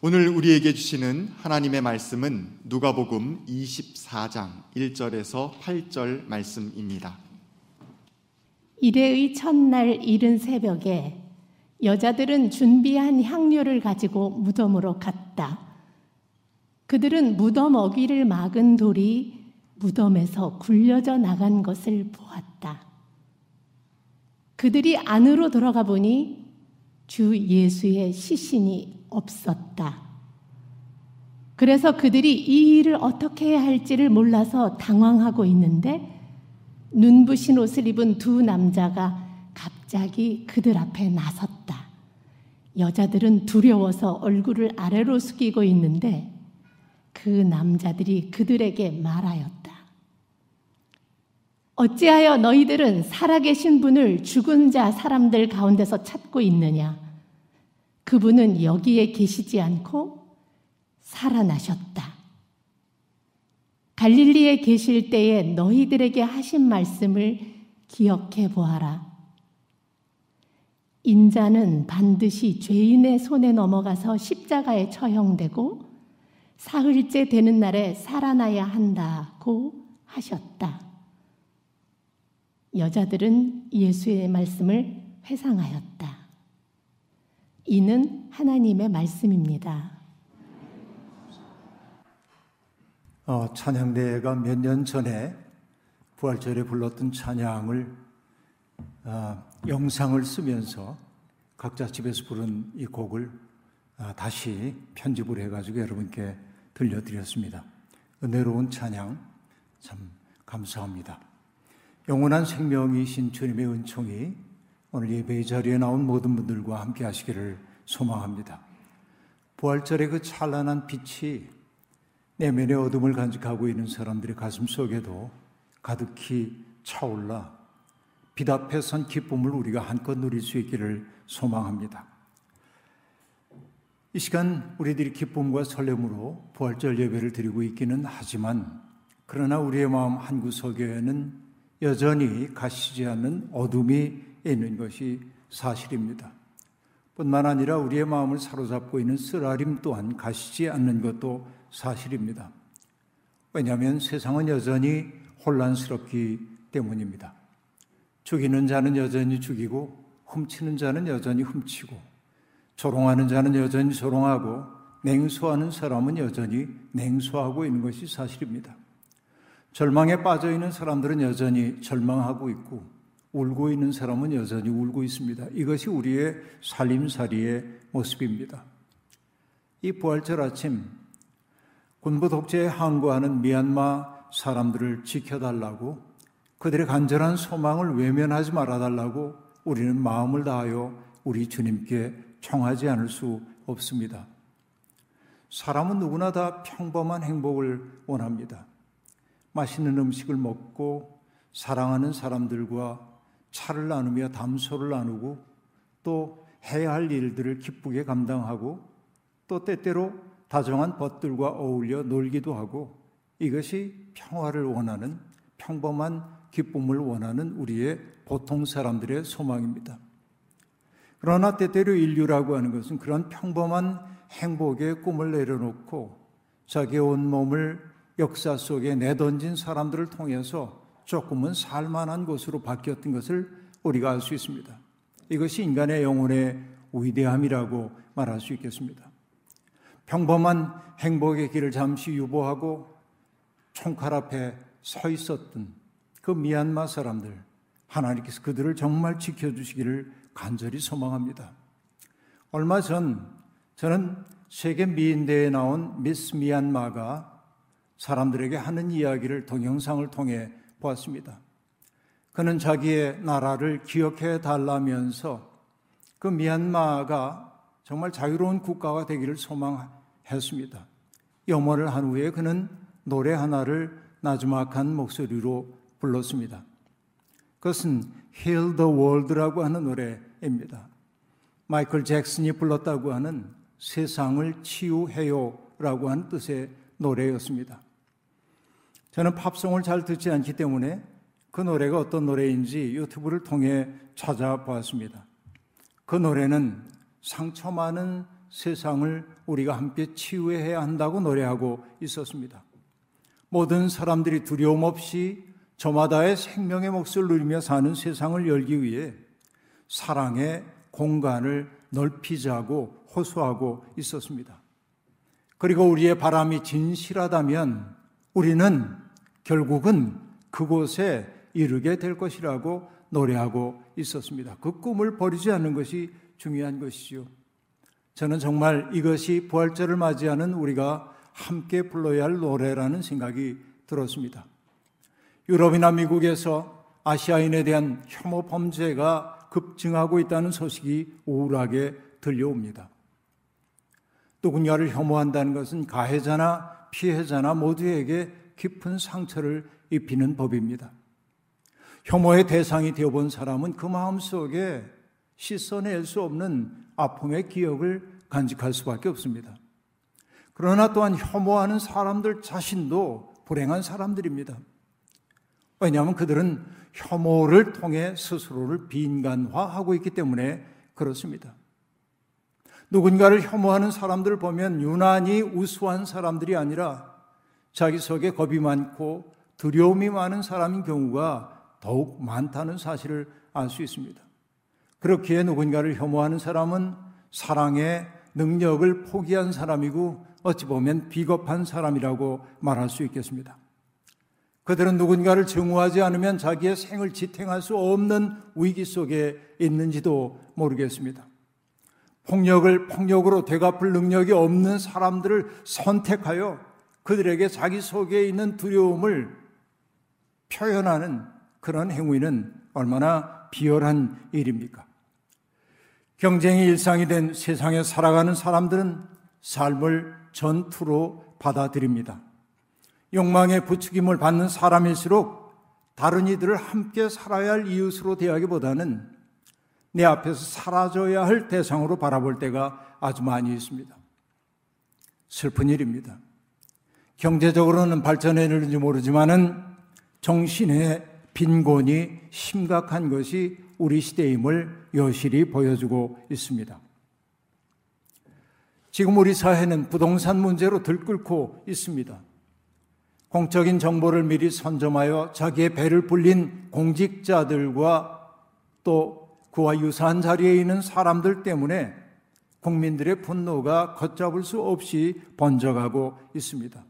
오늘 우리에게 주시는 하나님의 말씀은 누가복음 24장 1절에서 8절 말씀입니다. 이래의 첫날 이른 새벽에 여자들은 준비한 향료를 가지고 무덤으로 갔다. 그들은 무덤 어귀를 막은 돌이 무덤에서 굴려져 나간 것을 보았다. 그들이 안으로 들어가 보니 주 예수의 시신이 없었다. 그래서 그들이 이 일을 어떻게 해야 할지를 몰라서 당황하고 있는데 눈부신 옷을 입은 두 남자가 갑자기 그들 앞에 나섰다. 여자들은 두려워서 얼굴을 아래로 숙이고 있는데 그 남자들이 그들에게 말하였다. 어찌하여 너희들은 살아계신 분을 죽은 자 사람들 가운데서 찾고 있느냐? 그분은 여기에 계시지 않고 살아나셨다. 갈릴리에 계실 때에 너희들에게 하신 말씀을 기억해 보아라. 인자는 반드시 죄인의 손에 넘어가서 십자가에 처형되고 사흘째 되는 날에 살아나야 한다고 하셨다. 여자들은 예수의 말씀을 회상하였다. 이는 하나님의 말씀입니다. 어, 찬양대회가 몇 년 전에 부활절에 불렀던 찬양을 어, 영상을 쓰면서 각자 집에서 부른 이 곡을 어, 다시 편집을 해가지고 여러분께 들려드렸습니다. 은혜로운 찬양 참 감사합니다. 영원한 생명이신 주님의 은총이 오늘 예배 자리에 나온 모든 분들과 함께 하시기를 소망합니다. 부활절의 그 찬란한 빛이 내면의 어둠을 간직하고 있는 사람들의 가슴 속에도 가득히 차올라 빛 앞에 선 기쁨을 우리가 한껏 누릴 수 있기를 소망합니다. 이 시간 우리들이 기쁨과 설렘으로 부활절 예배를 드리고 있기는 하지만 그러나 우리의 마음 한 구석에는 여전히 가시지 않는 어둠이 있는 것이 사실입니다. 뿐만 아니라 우리의 마음을 사로잡고 있는 쓰라림 또한 가시지 않는 것도 사실입니다. 왜냐하면 세상은 여전히 혼란스럽기 때문입니다. 죽이는 자는 여전히 죽이고 훔치는 자는 여전히 훔치고 조롱하는 자는 여전히 조롱하고 냉소하는 사람은 여전히 냉소하고 있는 것이 사실입니다. 절망에 빠져 있는 사람들은 여전히 절망하고 있고 울고 있는 사람은 여전히 울고 있습니다. 이것이 우리의 살림살이의 모습입니다. 이 부활절 아침 군부 독재에 항거하는 미얀마 사람들을 지켜달라고 그들의 간절한 소망을 외면하지 말아달라고 우리는 마음을 다하여 우리 주님께 청하지 않을 수 없습니다. 사람은 누구나 다 평범한 행복을 원합니다. 맛있는 음식을 먹고 사랑하는 사람들과 차를 나누며 담소를 나누고 또 해야 할 일들을 기쁘게 감당하고 또 때때로 다정한 벗들과 어울려 놀기도 하고 이것이 평화를 원하는 평범한 기쁨을 원하는 우리의 보통 사람들의 소망입니다. 그러나 때때로 인류라고 하는 것은 그런 평범한 행복의 꿈을 내려놓고 자기의 온몸을 역사 속에 내던진 사람들을 통해서 조금은 살만한 곳으로 바뀌었던 것을 우리가 알 수 있습니다. 이것이 인간의 영혼의 위대함이라고 말할 수 있겠습니다. 평범한 행복의 길을 잠시 유보하고 총칼 앞에 서 있었던 그 미얀마 사람들, 하나님께서 그들을 정말 지켜주시기를 간절히 소망합니다. 얼마 전 저는 세계 미인대에 나온 미스 미얀마가 사람들에게 하는 이야기를 동영상을 통해 보았습니다. 그는 자기의 나라를 기억해 달라면서 그 미얀마가 정말 자유로운 국가가 되기를 소망했습니다. 염원을 한 후에 그는 노래 하나를 나주막한 목소리로 불렀습니다. 그것은 Heal the World라고 하는 노래입니다. 마이클 잭슨이 불렀다고 하는 세상을 치유해요라고 하는 뜻의 노래였습니다. 저는 팝송을 잘 듣지 않기 때문에 그 노래가 어떤 노래인지 유튜브를 통해 찾아보았습니다. 그 노래는 상처 많은 세상을 우리가 함께 치유해야 한다고 노래하고 있었습니다. 모든 사람들이 두려움 없이 저마다의 생명의 몫을 누리며 사는 세상을 열기 위해 사랑의 공간을 넓히자고 호소하고 있었습니다. 그리고 우리의 바람이 진실하다면 우리는 결국은 그곳에 이르게 될 것이라고 노래하고 있었습니다. 그 꿈을 버리지 않는 것이 중요한 것이죠. 저는 정말 이것이 부활절을 맞이하는 우리가 함께 불러야 할 노래라는 생각이 들었습니다. 유럽이나 미국에서 아시아인에 대한 혐오 범죄가 급증하고 있다는 소식이 우울하게 들려옵니다. 누군가를 혐오한다는 것은 가해자나 피해자나 모두에게 깊은 상처를 입히는 법입니다. 혐오의 대상이 되어본 사람은 그 마음 속에 씻어낼 수 없는 아픔의 기억을 간직할 수밖에 없습니다. 그러나 또한 혐오하는 사람들 자신도 불행한 사람들입니다. 왜냐하면 그들은 혐오를 통해 스스로를 빈간화하고 있기 때문에 그렇습니다. 누군가를 혐오하는 사람들을 보면 유난히 우수한 사람들이 아니라 자기 속에 겁이 많고 두려움이 많은 사람인 경우가 더욱 많다는 사실을 알 수 있습니다. 그렇기에 누군가를 혐오하는 사람은 사랑의 능력을 포기한 사람이고 어찌 보면 비겁한 사람이라고 말할 수 있겠습니다. 그들은 누군가를 증오하지 않으면 자기의 생을 지탱할 수 없는 위기 속에 있는지도 모르겠습니다. 폭력을 폭력으로 되갚을 능력이 없는 사람들을 선택하여 그들에게 자기 속에 있는 두려움을 표현하는 그런 행위는 얼마나 비열한 일입니까? 경쟁이 일상이 된 세상에 살아가는 사람들은 삶을 전투로 받아들입니다. 욕망의 부추김을 받는 사람일수록 다른 이들을 함께 살아야 할 이웃으로 대하기보다는 내 앞에서 사라져야 할 대상으로 바라볼 때가 아주 많이 있습니다. 슬픈 일입니다. 경제적으로는 발전했는지 모르지만은 정신의 빈곤이 심각한 것이 우리 시대임을 여실히 보여주고 있습니다. 지금 우리 사회는 부동산 문제로 들끓고 있습니다. 공적인 정보를 미리 선점하여 자기의 배를 불린 공직자들과 또 그와 유사한 자리에 있는 사람들 때문에 국민들의 분노가 걷잡을 수 없이 번져가고 있습니다.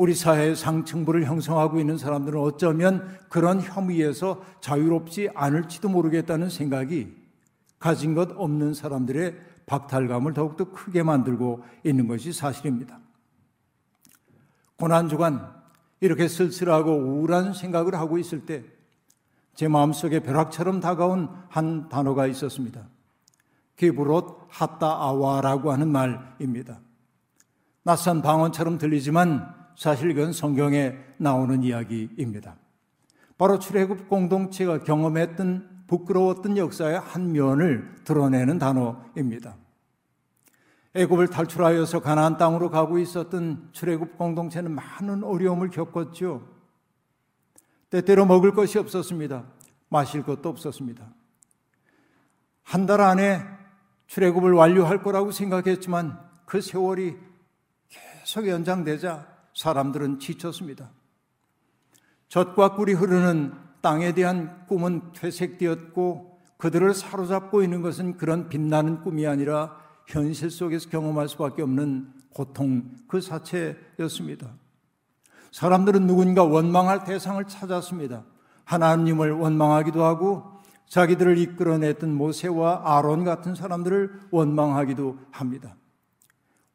우리 사회의 상층부를 형성하고 있는 사람들은 어쩌면 그런 혐의에서 자유롭지 않을지도 모르겠다는 생각이 가진 것 없는 사람들의 박탈감을 더욱더 크게 만들고 있는 것이 사실입니다. 고난주간 이렇게 쓸쓸하고 우울한 생각을 하고 있을 때 제 마음속에 벼락처럼 다가온 한 단어가 있었습니다. 기브롯 하따 아와라고 하는 말입니다. 낯선 방언처럼 들리지만 사실 이건 성경에 나오는 이야기입니다. 바로 출애굽 공동체가 경험했던 부끄러웠던 역사의 한 면을 드러내는 단어입니다. 애굽을 탈출하여서 가나안 땅으로 가고 있었던 출애굽 공동체는 많은 어려움을 겪었죠. 때때로 먹을 것이 없었습니다. 마실 것도 없었습니다. 한 달 안에 출애굽을 완료할 거라고 생각했지만 그 세월이 계속 연장되자 사람들은 지쳤습니다. 젖과 꿀이 흐르는 땅에 대한 꿈은 퇴색되었고 그들을 사로잡고 있는 것은 그런 빛나는 꿈이 아니라 현실 속에서 경험할 수밖에 없는 고통 그 자체였습니다. 사람들은 누군가 원망할 대상을 찾았습니다. 하나님을 원망하기도 하고 자기들을 이끌어냈던 모세와 아론 같은 사람들을 원망하기도 합니다.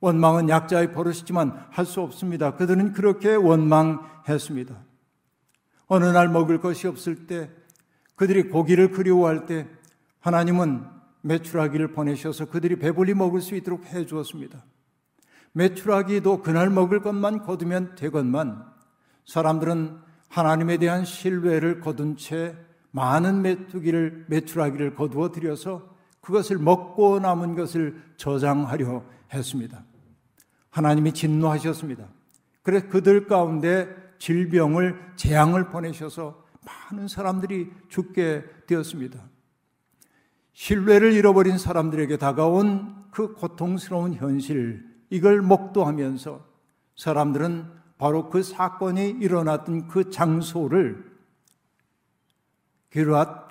원망은 약자의 버릇이지만 할 수 없습니다. 그들은 그렇게 원망했습니다. 어느 날 먹을 것이 없을 때 그들이 고기를 그리워할 때 하나님은 메추라기를 보내셔서 그들이 배불리 먹을 수 있도록 해 주었습니다. 메추라기도 그날 먹을 것만 거두면 되건만 사람들은 하나님에 대한 신뢰를 거둔 채 많은 메뚜기를 메추라기를 거두어 들여서 그것을 먹고 남은 것을 저장하려 했습니다. 하나님이 진노하셨습니다. 그래서 그들 가운데 질병을 재앙을 보내셔서 많은 사람들이 죽게 되었습니다. 신뢰를 잃어버린 사람들에게 다가온 그 고통스러운 현실, 이걸 목도하면서 사람들은 바로 그 사건이 일어났던 그 장소를 기르앗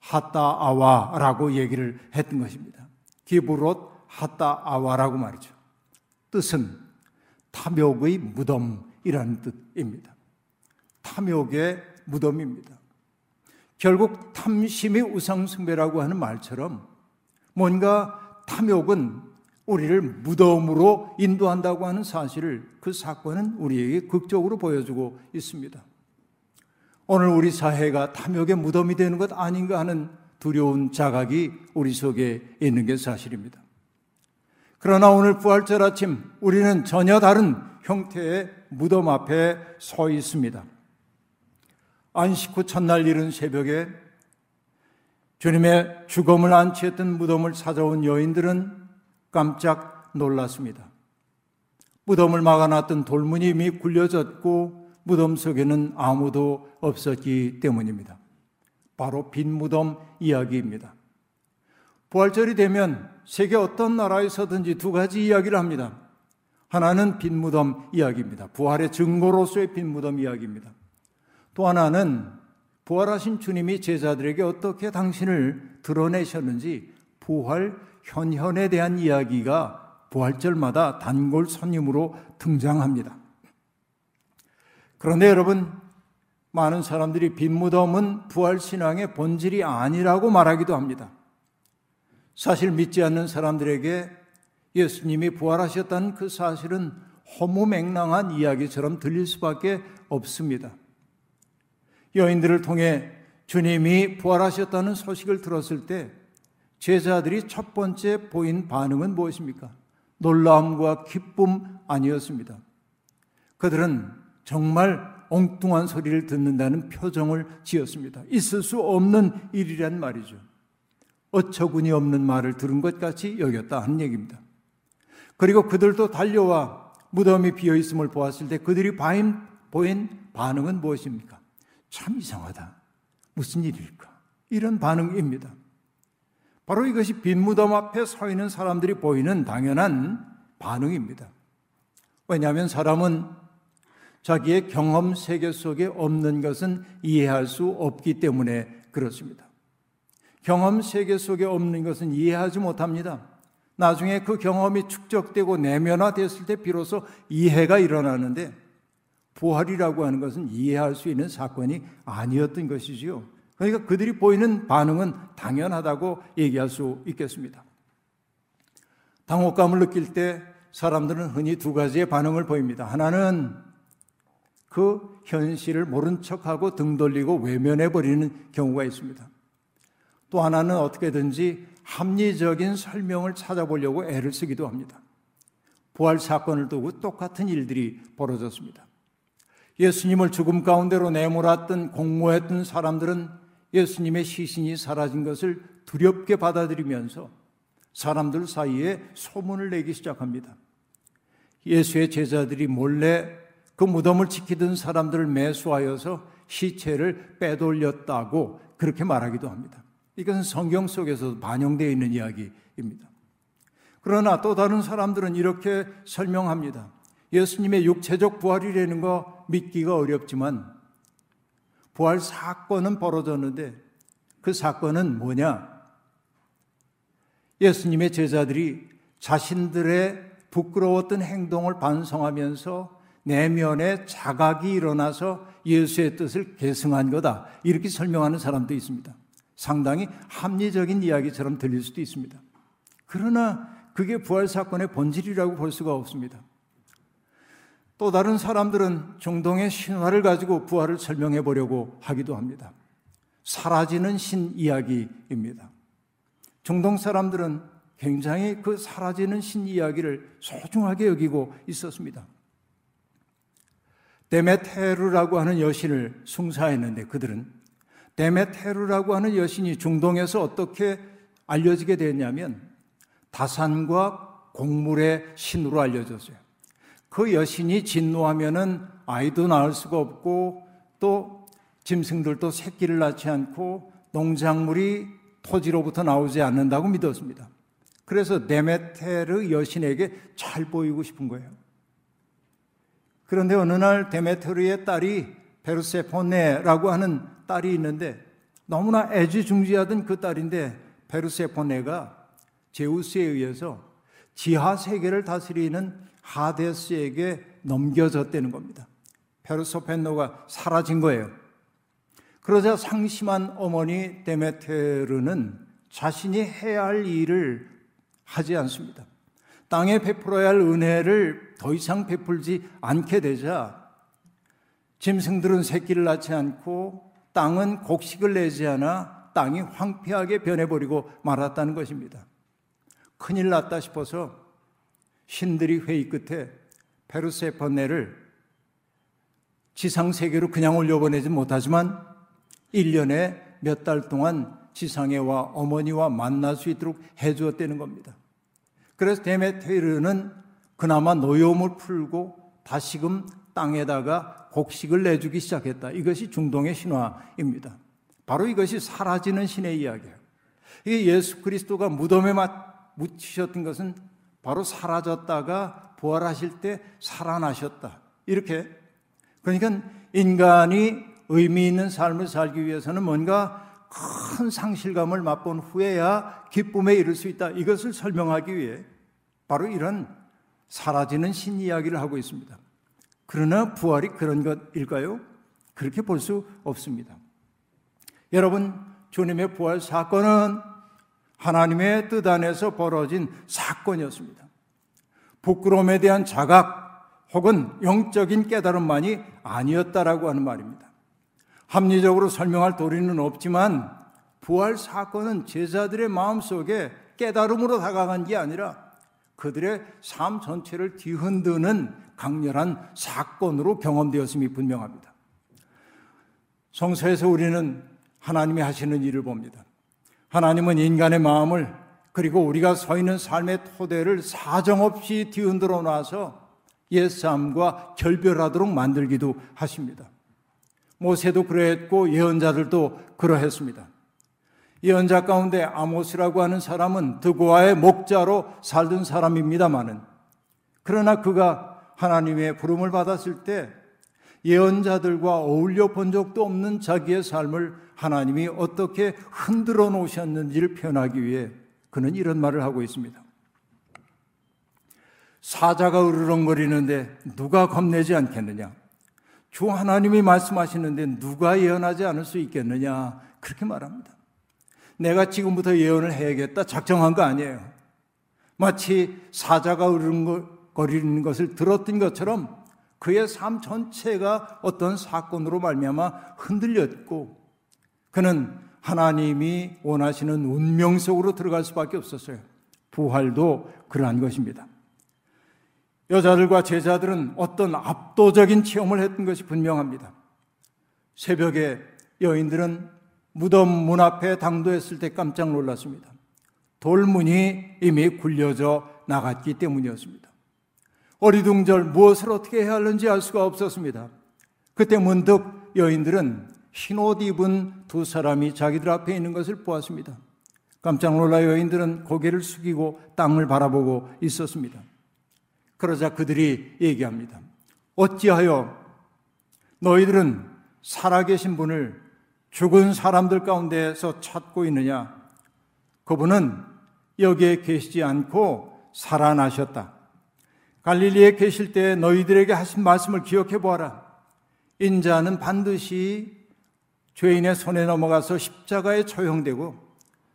하따아와라고 얘기를 했던 것입니다. 기브롯 하따아와라고 말이죠. 뜻은 탐욕의 무덤이라는 뜻입니다. 탐욕의 무덤입니다. 결국 탐심이 우상숭배라고 하는 말처럼 뭔가 탐욕은 우리를 무덤으로 인도한다고 하는 사실을 그 사건은 우리에게 극적으로 보여주고 있습니다. 오늘 우리 사회가 탐욕의 무덤이 되는 것 아닌가 하는 두려운 자각이 우리 속에 있는 게 사실입니다. 그러나 오늘 부활절 아침 우리는 전혀 다른 형태의 무덤 앞에 서 있습니다. 안식 후 첫날 이른 새벽에 주님의 죽음을 안치했던 무덤을 찾아온 여인들은 깜짝 놀랐습니다. 무덤을 막아놨던 돌문이 이미 굴려졌고 무덤 속에는 아무도 없었기 때문입니다. 바로 빈 무덤 이야기입니다. 부활절이 되면 세계 어떤 나라에서든지 두 가지 이야기를 합니다. 하나는 빈 무덤 이야기입니다. 부활의 증거로서의 빈 무덤 이야기입니다. 또 하나는 부활하신 주님이 제자들에게 어떻게 당신을 드러내셨는지 부활 현현에 대한 이야기가 부활절마다 단골 손님으로 등장합니다. 그런데 여러분, 많은 사람들이 빈 무덤은 부활 신앙의 본질이 아니라고 말하기도 합니다. 사실 믿지 않는 사람들에게 예수님이 부활하셨다는 그 사실은 허무맹랑한 이야기처럼 들릴 수밖에 없습니다. 여인들을 통해 주님이 부활하셨다는 소식을 들었을 때 제자들이 첫 번째 보인 반응은 무엇입니까? 놀라움과 기쁨 아니었습니다. 그들은 정말 엉뚱한 소리를 듣는다는 표정을 지었습니다. 있을 수 없는 일이란 말이죠. 어처구니 없는 말을 들은 것 같이 여겼다 하는 얘기입니다. 그리고 그들도 달려와 무덤이 비어 있음을 보았을 때 그들이 보인 반응은 무엇입니까? 참 이상하다. 무슨 일일까? 이런 반응입니다. 바로 이것이 빈 무덤 앞에 서 있는 사람들이 보이는 당연한 반응입니다. 왜냐하면 사람은 자기의 경험 세계 속에 없는 것은 이해할 수 없기 때문에 그렇습니다. 경험 세계 속에 없는 것은 이해하지 못합니다. 나중에 그 경험이 축적되고 내면화됐을 때 비로소 이해가 일어나는데 부활이라고 하는 것은 이해할 수 있는 사건이 아니었던 것이지요. 그러니까 그들이 보이는 반응은 당연하다고 얘기할 수 있겠습니다. 당혹감을 느낄 때 사람들은 흔히 두 가지의 반응을 보입니다. 하나는 그 현실을 모른 척하고 등 돌리고 외면해 버리는 경우가 있습니다. 또 하나는 어떻게든지 합리적인 설명을 찾아보려고 애를 쓰기도 합니다. 부활 사건을 두고 똑같은 일들이 벌어졌습니다. 예수님을 죽음 가운데로 내몰았던 공모했던 사람들은 예수님의 시신이 사라진 것을 두렵게 받아들이면서 사람들 사이에 소문을 내기 시작합니다. 예수의 제자들이 몰래 그 무덤을 지키던 사람들을 매수하여서 시체를 빼돌렸다고 그렇게 말하기도 합니다. 이것은 성경 속에서 반영되어 있는 이야기입니다. 그러나 또 다른 사람들은 이렇게 설명합니다. 예수님의 육체적 부활이라는 거 믿기가 어렵지만 부활 사건은 벌어졌는데 그 사건은 뭐냐? 예수님의 제자들이 자신들의 부끄러웠던 행동을 반성하면서 내면에 자각이 일어나서 예수의 뜻을 계승한 거다. 이렇게 설명하는 사람도 있습니다. 상당히 합리적인 이야기처럼 들릴 수도 있습니다. 그러나 그게 부활 사건의 본질이라고 볼 수가 없습니다. 또 다른 사람들은 중동의 신화를 가지고 부활을 설명해 보려고 하기도 합니다. 사라지는 신 이야기입니다. 중동 사람들은 굉장히 그 사라지는 신 이야기를 소중하게 여기고 있었습니다. 데메테르라고 하는 여신을 숭사했는데 그들은 데메테르라고 하는 여신이 중동에서 어떻게 알려지게 됐냐면 다산과 곡물의 신으로 알려졌어요. 그 여신이 진노하면은 아이도 낳을 수가 없고 또 짐승들도 새끼를 낳지 않고 농작물이 토지로부터 나오지 않는다고 믿었습니다. 그래서 데메테르 여신에게 잘 보이고 싶은 거예요. 그런데 어느 날 데메테르의 딸이 베르세포네라고 하는 딸이 있는데 너무나 애지중지하던 그 딸인데 베르세포네가 제우스에 의해서 지하 세계를 다스리는 하데스에게 넘겨졌다는 겁니다. 베르소펜노가 사라진 거예요. 그러자 상심한 어머니 데메테르는 자신이 해야 할 일을 하지 않습니다. 땅에 베풀어야 할 은혜를 더 이상 베풀지 않게 되자 짐승들은 새끼를 낳지 않고 땅은 곡식을 내지 않아 땅이 황폐하게 변해버리고 말았다는 것입니다. 큰일 났다 싶어서 신들이 회의 끝에 페르세포네를 지상 세계로 그냥 올려보내지 못하지만 1년에 몇 달 동안 지상에 와 어머니와 만날 수 있도록 해주었다는 겁니다. 그래서 데메테르는 그나마 노여움을 풀고 다시금 땅에다가 곡식을 내주기 시작했다. 이것이 중동의 신화입니다. 바로 이것이 사라지는 신의 이야기예요. 이게 예수 그리스도가 무덤에 묻히셨던 것은 바로 사라졌다가 부활하실 때 살아나셨다. 이렇게 그러니까 인간이 의미 있는 삶을 살기 위해서는 뭔가 큰 상실감을 맛본 후에야 기쁨에 이를 수 있다. 이것을 설명하기 위해 바로 이런 사라지는 신 이야기를 하고 있습니다. 그러나 부활이 그런 것일까요? 그렇게 볼 수 없습니다. 여러분, 주님의 부활 사건은 하나님의 뜻 안에서 벌어진 사건이었습니다. 부끄러움에 대한 자각 혹은 영적인 깨달음만이 아니었다라고 하는 말입니다. 합리적으로 설명할 도리는 없지만 부활 사건은 제자들의 마음 속에 깨달음으로 다가간 게 아니라 그들의 삶 전체를 뒤흔드는 강렬한 사건으로 경험되었음이 분명합니다. 성서에서 우리는 하나님이 하시는 일을 봅니다. 하나님은 인간의 마음을 그리고 우리가 서 있는 삶의 토대를 사정없이 뒤흔들어 놔서 옛삶과 결별하도록 만들기도 하십니다. 모세도 그러했고 예언자들도 그러했습니다. 예언자 가운데 아모스라고 하는 사람은 드고아의 목자로 살던 사람입니다마는 그러나 그가 하나님의 부름을 받았을 때 예언자들과 어울려 본 적도 없는 자기의 삶을 하나님이 어떻게 흔들어 놓으셨는지를 표현하기 위해 그는 이런 말을 하고 있습니다. 사자가 으르렁거리는데 누가 겁내지 않겠느냐? 주 하나님이 말씀하시는데 누가 예언하지 않을 수 있겠느냐? 그렇게 말합니다. 내가 지금부터 예언을 해야겠다 작정한 거 아니에요. 마치 사자가 으르렁거리는 것을 들었던 것처럼 그의 삶 전체가 어떤 사건으로 말미암아 흔들렸고 그는 하나님이 원하시는 운명 속으로 들어갈 수밖에 없었어요. 부활도 그러한 것입니다. 여자들과 제자들은 어떤 압도적인 체험을 했던 것이 분명합니다. 새벽에 여인들은 무덤 문 앞에 당도했을 때 깜짝 놀랐습니다. 돌문이 이미 굴려져 나갔기 때문이었습니다. 어리둥절 무엇을 어떻게 해야 하는지 알 수가 없었습니다. 그때 문득 여인들은 흰 옷 입은 두 사람이 자기들 앞에 있는 것을 보았습니다. 깜짝 놀라 여인들은 고개를 숙이고 땅을 바라보고 있었습니다. 그러자 그들이 얘기합니다. 어찌하여 너희들은 살아계신 분을 죽은 사람들 가운데서 찾고 있느냐? 그분은 여기에 계시지 않고 살아나셨다. 갈릴리에 계실 때 너희들에게 하신 말씀을 기억해 보아라. 인자는 반드시 죄인의 손에 넘어가서 십자가에 처형되고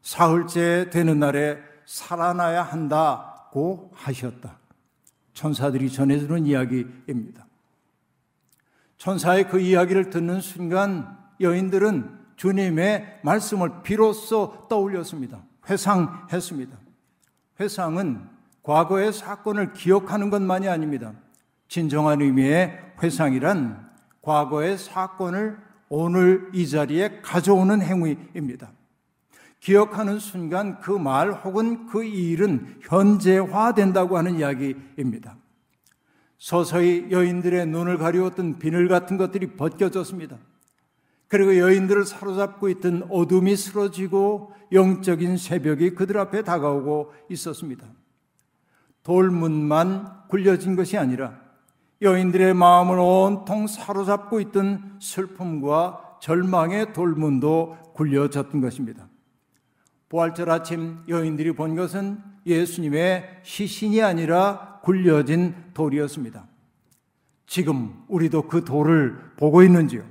사흘째 되는 날에 살아나야 한다고 하셨다. 천사들이 전해주는 이야기입니다. 천사의 그 이야기를 듣는 순간 여인들은 주님의 말씀을 비로소 떠올렸습니다. 회상했습니다. 회상은 과거의 사건을 기억하는 것만이 아닙니다. 진정한 의미의 회상이란 과거의 사건을 오늘 이 자리에 가져오는 행위입니다. 기억하는 순간 그 말 혹은 그 일은 현재화된다고 하는 이야기입니다. 서서히 여인들의 눈을 가리웠던 비늘 같은 것들이 벗겨졌습니다. 그리고 여인들을 사로잡고 있던 어둠이 쓰러지고 영적인 새벽이 그들 앞에 다가오고 있었습니다. 돌문만 굴려진 것이 아니라 여인들의 마음을 온통 사로잡고 있던 슬픔과 절망의 돌문도 굴려졌던 것입니다. 부활절 아침 여인들이 본 것은 예수님의 시신이 아니라 굴려진 돌이었습니다. 지금 우리도 그 돌을 보고 있는지요?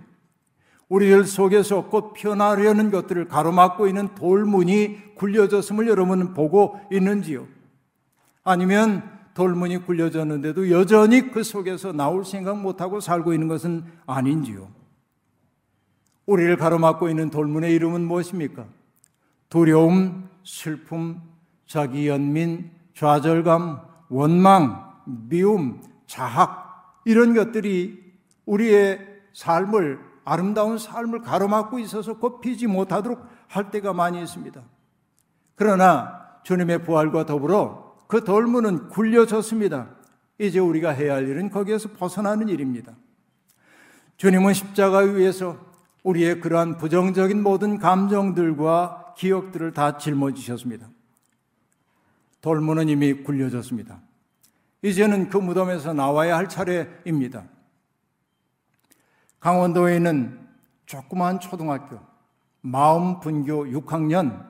우리들 속에서 곧 피어나려는 것들을 가로막고 있는 돌문이 굴려졌음을 여러분은 보고 있는지요? 아니면 돌문이 굴려졌는데도 여전히 그 속에서 나올 생각 못하고 살고 있는 것은 아닌지요? 우리를 가로막고 있는 돌문의 이름은 무엇입니까? 두려움, 슬픔, 자기 연민, 좌절감, 원망, 미움, 자학, 이런 것들이 우리의 삶을, 아름다운 삶을 가로막고 있어서 꼽히지 못하도록 할 때가 많이 있습니다. 그러나 주님의 부활과 더불어 그 돌문은 굴려졌습니다. 이제 우리가 해야 할 일은 거기에서 벗어나는 일입니다. 주님은 십자가 위에서 우리의 그러한 부정적인 모든 감정들과 기억들을 다 짊어지셨습니다. 돌문은 이미 굴려졌습니다. 이제는 그 무덤에서 나와야 할 차례입니다. 강원도에 있는 조그마한 초등학교 마음분교 6학년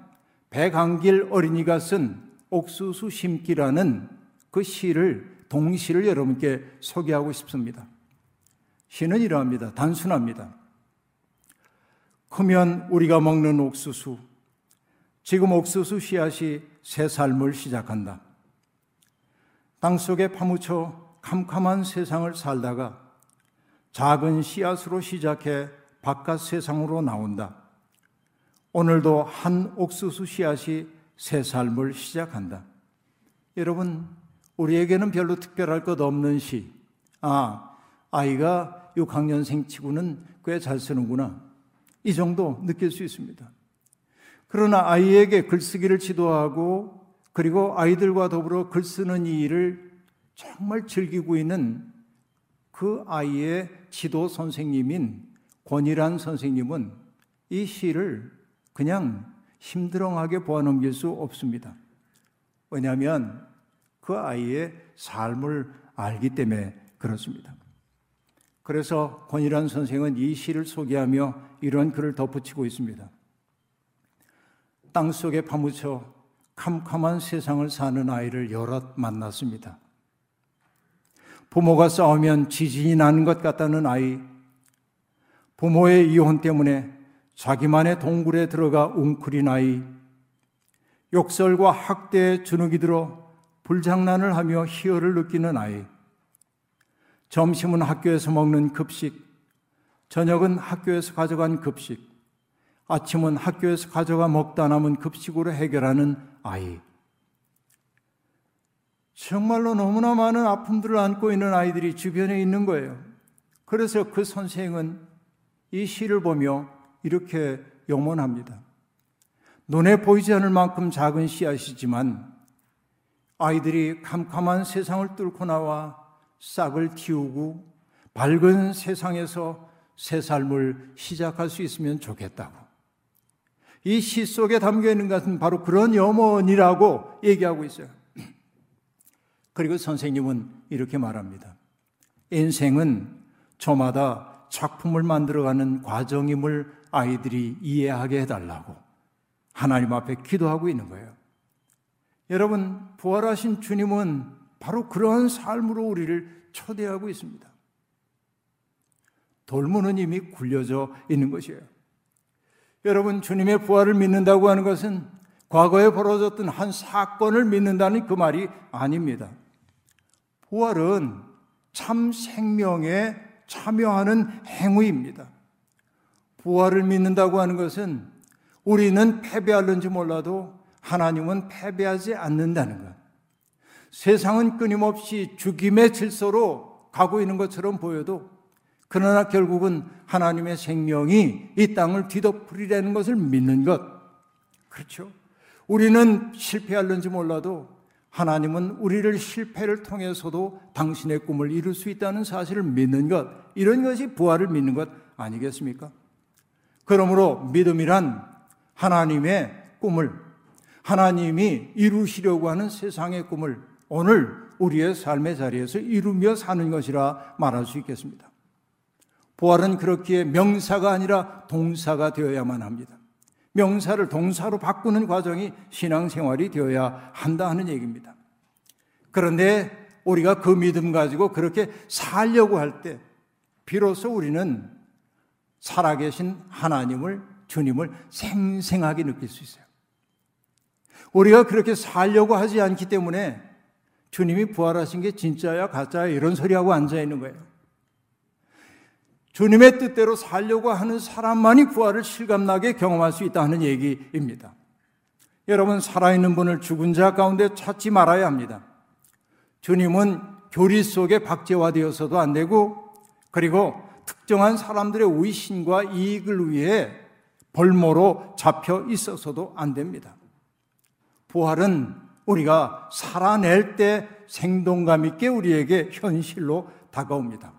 배강길 어린이가 쓴 옥수수 심기라는 그 시를 동시를 여러분께 소개하고 싶습니다. 시는 이러합니다. 단순합니다. 크면 우리가 먹는 옥수수. 지금 옥수수 씨앗이 새 삶을 시작한다. 땅 속에 파묻혀 캄캄한 세상을 살다가 작은 씨앗으로 시작해 바깥 세상으로 나온다. 오늘도 한 옥수수 씨앗이 새 삶을 시작한다. 여러분, 우리에게는 별로 특별할 것 없는 시. 아, 아이가 6학년생 치고는 꽤 잘 쓰는구나. 이 정도 느낄 수 있습니다. 그러나 아이에게 글쓰기를 지도하고 그리고 아이들과 더불어 글 쓰는 이 일을 정말 즐기고 있는 그 아이의 지도 선생님인 권일한 선생님은 이 시를 그냥 힘들어하게 보아넘길 수 없습니다. 왜냐하면 그 아이의 삶을 알기 때문에 그렇습니다. 그래서 권일한 선생은 이 시를 소개하며 이런 글을 덧붙이고 있습니다. 땅 속에 파묻혀 캄캄한 세상을 사는 아이를 여럿 만났습니다. 부모가 싸우면 지진이 나는 것 같다는 아이, 부모의 이혼 때문에 자기만의 동굴에 들어가 웅크린 아이, 욕설과 학대에 주눅이 들어 불장난을 하며 희열을 느끼는 아이, 점심은 학교에서 먹는 급식, 저녁은 학교에서 가져간 급식, 아침은 학교에서 가져가 먹다 남은 급식으로 해결하는 아이. 정말로 너무나 많은 아픔들을 안고 있는 아이들이 주변에 있는 거예요. 그래서 그 선생은 이 시를 보며 이렇게 영원합니다. 눈에 보이지 않을 만큼 작은 씨앗이지만 아이들이 캄캄한 세상을 뚫고 나와 싹을 틔우고 밝은 세상에서 새 삶을 시작할 수 있으면 좋겠다고. 이 시 속에 담겨 있는 것은 바로 그런 염원이라고 얘기하고 있어요. 그리고 선생님은 이렇게 말합니다. 인생은 저마다 작품을 만들어가는 과정임을 아이들이 이해하게 해달라고 하나님 앞에 기도하고 있는 거예요. 여러분, 부활하신 주님은 바로 그러한 삶으로 우리를 초대하고 있습니다. 돌문은 이미 굴려져 있는 것이에요. 여러분, 주님의 부활을 믿는다고 하는 것은 과거에 벌어졌던 한 사건을 믿는다는 그 말이 아닙니다. 부활은 참 생명에 참여하는 행위입니다. 부활을 믿는다고 하는 것은 우리는 패배할는지 몰라도 하나님은 패배하지 않는다는 것. 세상은 끊임없이 죽임의 질서로 가고 있는 것처럼 보여도 그러나 결국은 하나님의 생명이 이 땅을 뒤덮으리라는 것을 믿는 것. 그렇죠. 우리는 실패할는지 몰라도 하나님은 우리를 실패를 통해서도 당신의 꿈을 이룰 수 있다는 사실을 믿는 것. 이런 것이 부활을 믿는 것 아니겠습니까? 그러므로 믿음이란 하나님의 꿈을 하나님이 이루시려고 하는 세상의 꿈을 오늘 우리의 삶의 자리에서 이루며 사는 것이라 말할 수 있겠습니다. 부활은 그렇기에 명사가 아니라 동사가 되어야만 합니다. 명사를 동사로 바꾸는 과정이 신앙생활이 되어야 한다 하는 얘기입니다. 그런데 우리가 그 믿음 가지고 그렇게 살려고 할 때 비로소 우리는 살아계신 하나님을 주님을 생생하게 느낄 수 있어요. 우리가 그렇게 살려고 하지 않기 때문에 주님이 부활하신 게 진짜야 가짜야 이런 소리하고 앉아 있는 거예요. 주님의 뜻대로 살려고 하는 사람만이 부활을 실감나게 경험할 수 있다 는 얘기입니다. 여러분 살아있는 분을 죽은 자 가운데 찾지 말아야 합니다. 주님은 교리 속에 박제화되어서도 안 되고 그리고 특정한 사람들의 위신과 이익을 위해 벌모로 잡혀 있어서도 안 됩니다. 부활은 우리가 살아낼 때 생동감 있게 우리에게 현실로 다가옵니다.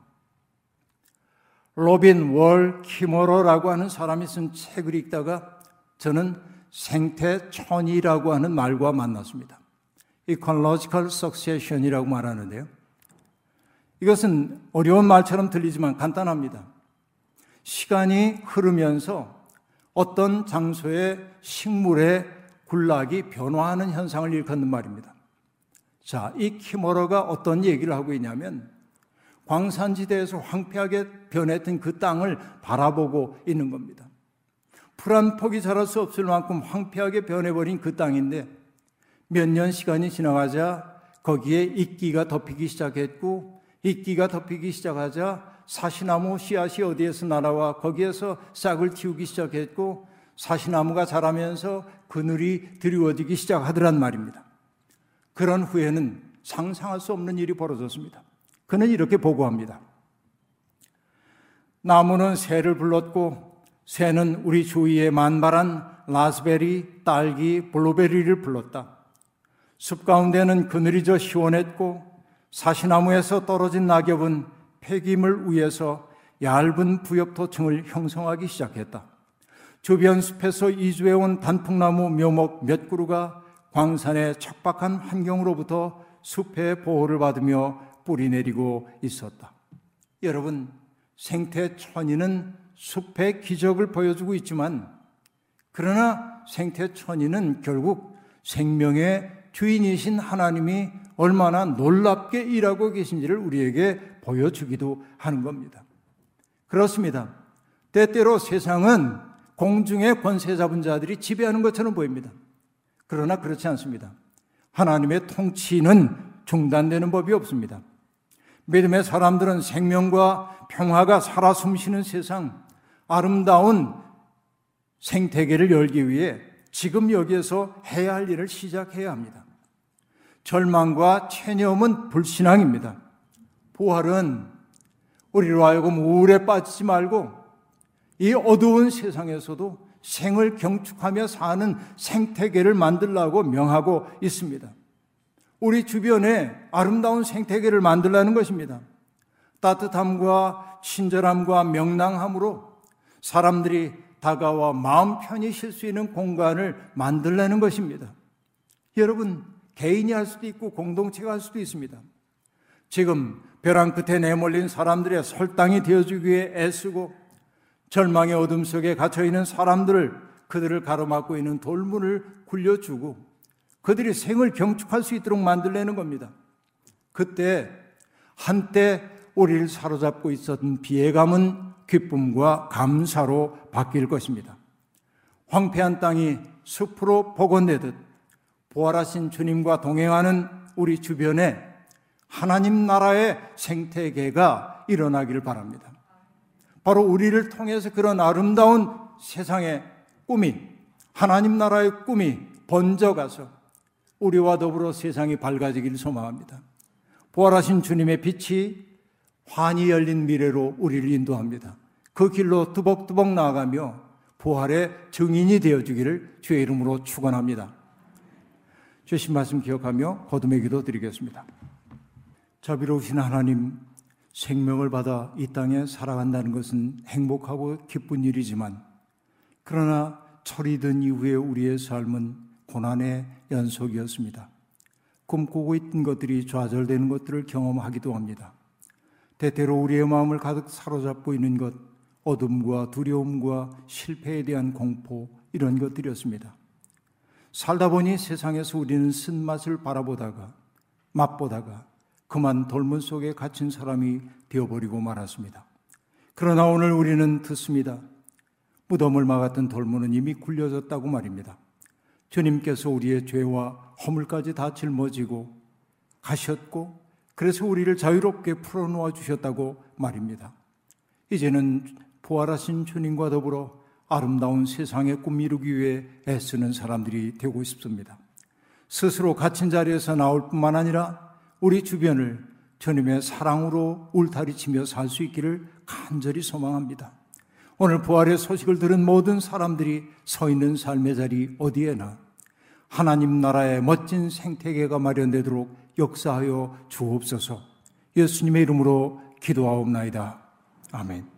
로빈 월 키머러라고 하는 사람이 쓴 책을 읽다가 저는 생태천이라고 하는 말과 만났습니다. ecological succession이라고 말하는데요. 이것은 어려운 말처럼 들리지만 간단합니다. 시간이 흐르면서 어떤 장소의 식물의 군락이 변화하는 현상을 일컫는 말입니다. 자, 이 키머러가 어떤 얘기를 하고 있냐면 광산지대에서 황폐하게 변했던 그 땅을 바라보고 있는 겁니다. 풀 한 폭이 자랄 수 없을 만큼 황폐하게 변해버린 그 땅인데 몇 년 시간이 지나가자 거기에 이끼가 덮이기 시작했고 이끼가 덮이기 시작하자 사시나무 씨앗이 어디에서 날아와 거기에서 싹을 틔우기 시작했고 사시나무가 자라면서 그늘이 드리워지기 시작하더란 말입니다. 그런 후에는 상상할 수 없는 일이 벌어졌습니다. 그는 이렇게 보고합니다. 나무는 새를 불렀고 새는 우리 주위에 만발한 라스베리, 딸기, 블루베리를 불렀다. 숲 가운데는 그늘이 져 시원했고 사시나무에서 떨어진 낙엽은 폐기물 위에서 얇은 부엽토층을 형성하기 시작했다. 주변 숲에서 이주해온 단풍나무 묘목 몇 그루가 광산의 척박한 환경으로부터 숲의 보호를 받으며 뿌리 내리고 있었다. 여러분, 생태 천이는 숲의 기적을 보여주고 있지만, 그러나 생태 천이는 결국 생명의 주인이신 하나님이 얼마나 놀랍게 일하고 계신지를 우리에게 보여주기도 하는 겁니다. 그렇습니다. 때때로 세상은 공중의 권세 잡은 자들이 지배하는 것처럼 보입니다. 그러나 그렇지 않습니다. 하나님의 통치는 중단되는 법이 없습니다. 믿음의 사람들은 생명과 평화가 살아 숨쉬는 세상, 아름다운 생태계를 열기 위해 지금 여기에서 해야 할 일을 시작해야 합니다. 절망과 체념은 불신앙입니다. 부활은 우리로 하여금 우울에 빠지지 말고 이 어두운 세상에서도 생을 경축하며 사는 생태계를 만들라고 명하고 있습니다. 우리 주변에 아름다운 생태계를 만들라는 것입니다. 따뜻함과 친절함과 명랑함으로 사람들이 다가와 마음 편히 쉴 수 있는 공간을 만들라는 것입니다. 여러분, 개인이 할 수도 있고 공동체가 할 수도 있습니다. 지금 벼랑 끝에 내몰린 사람들의 설당이 되어주기 위해 애쓰고 절망의 어둠 속에 갇혀 있는 사람들을 그들을 가로막고 있는 돌문을 굴려주고 그들이 생을 경축할 수 있도록 만들려는 겁니다. 그때 한때 우리를 사로잡고 있었던 비애감은 기쁨과 감사로 바뀔 것입니다. 황폐한 땅이 숲으로 복원되듯 부활하신 주님과 동행하는 우리 주변에 하나님 나라의 생태계가 일어나기를 바랍니다. 바로 우리를 통해서 그런 아름다운 세상의 꿈이 하나님 나라의 꿈이 번져가서 우리와 더불어 세상이 밝아지기를 소망합니다. 부활하신 주님의 빛이 환히 열린 미래로 우리를 인도합니다. 그 길로 뚜벅뚜벅 나아가며 부활의 증인이 되어주기를 주의 이름으로 축원합니다. 주신 말씀 기억하며 거듭의 기도 드리겠습니다. 자비로우신 하나님, 생명을 받아 이 땅에 살아간다는 것은 행복하고 기쁜 일이지만 그러나 철이 든 이후에 우리의 삶은 고난의 연속이었습니다. 꿈꾸고 있던 것들이 좌절되는 것들을 경험하기도 합니다. 때때로 우리의 마음을 가득 사로잡고 있는 것, 어둠과 두려움과 실패에 대한 공포, 이런 것들이었습니다. 살다 보니 세상에서 우리는 쓴맛을 바라보다가, 맛보다가, 그만 돌문 속에 갇힌 사람이 되어버리고 말았습니다. 그러나 오늘 우리는 듣습니다. 무덤을 막았던 돌문은 이미 굴려졌다고 말입니다. 주님께서 우리의 죄와 허물까지 다 짊어지고 가셨고 그래서 우리를 자유롭게 풀어놓아 주셨다고 말입니다. 이제는 부활하신 주님과 더불어 아름다운 세상의 꿈 이루기 위해 애쓰는 사람들이 되고 싶습니다. 스스로 갇힌 자리에서 나올 뿐만 아니라 우리 주변을 주님의 사랑으로 울타리치며 살 수 있기를 간절히 소망합니다. 오늘 부활의 소식을 들은 모든 사람들이 서 있는 삶의 자리 어디에나 하나님 나라의 멋진 생태계가 마련되도록 역사하여 주옵소서 예수님의 이름으로 기도하옵나이다. 아멘.